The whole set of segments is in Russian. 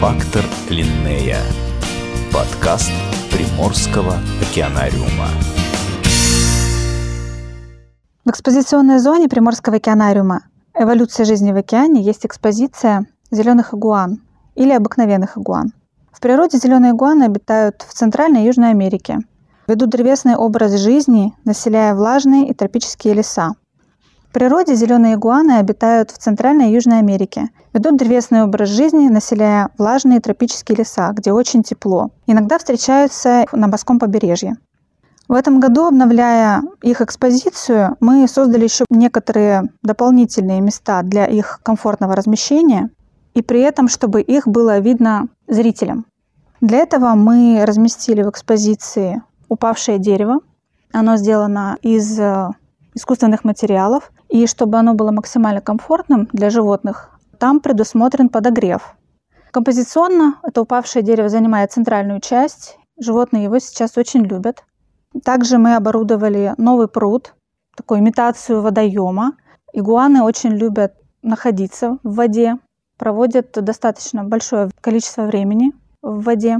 Фактор Линнея. Подкаст Приморского океанариума. В экспозиционной зоне Приморского океанариума «Эволюция жизни в океане» есть экспозиция зеленых игуан или обыкновенных игуан. В природе зеленые игуаны обитают в Центральной и Южной Америке. Ведут древесный образ жизни, населяя влажные и тропические леса. В природе зеленые игуаны обитают в Центральной и Южной Америке. Ведут древесный образ жизни, населяя влажные тропические леса, где очень тепло. Иногда встречаются на морском побережье. В этом году, обновляя их экспозицию, мы создали еще некоторые дополнительные места для их комфортного размещения, и при этом, чтобы их было видно зрителям. Для этого мы разместили в экспозиции упавшее дерево. Оно сделано из э, искусственных материалов. И чтобы оно было максимально комфортным для животных, там предусмотрен подогрев. Композиционно это упавшее дерево занимает центральную часть. Животные его сейчас очень любят. Также мы оборудовали новый пруд, такую имитацию водоема. Игуаны очень любят находиться в воде, проводят достаточно большое количество времени в воде.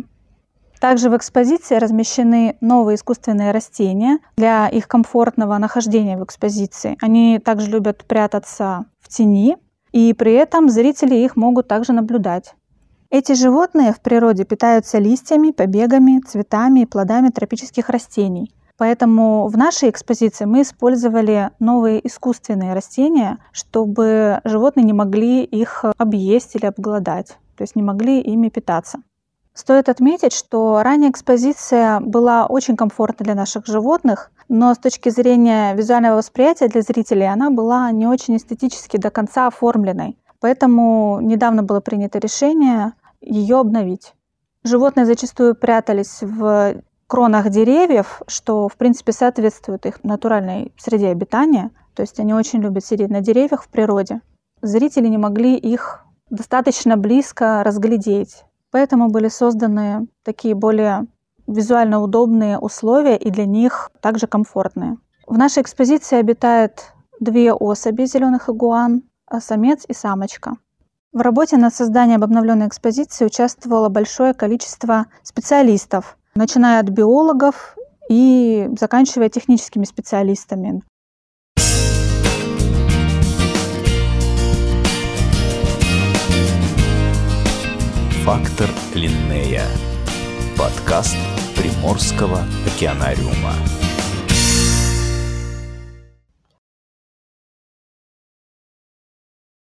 Также в экспозиции размещены новые искусственные растения для их комфортного нахождения в экспозиции. Они также любят прятаться в тени, и при этом зрители их могут также наблюдать. Эти животные в природе питаются листьями, побегами, цветами и плодами тропических растений. Поэтому в нашей экспозиции мы использовали новые искусственные растения, чтобы животные не могли их объесть или обглодать, то есть не могли ими питаться. Стоит отметить, что ранняя экспозиция была очень комфортна для наших животных, но с точки зрения визуального восприятия для зрителей она была не очень эстетически до конца оформленной. Поэтому недавно было принято решение ее обновить. Животные зачастую прятались в кронах деревьев, что, в принципе, соответствует их натуральной среде обитания. То есть они очень любят сидеть на деревьях в природе. Зрители не могли их достаточно близко разглядеть. Поэтому были созданы такие более визуально удобные условия и для них также комфортные. В нашей экспозиции обитает две особи зеленых игуан, самец и самочка. В работе над созданием обновленной экспозиции участвовало большое количество специалистов, начиная от биологов и заканчивая техническими специалистами. Фактор Линнея. Подкаст Приморского океанариума.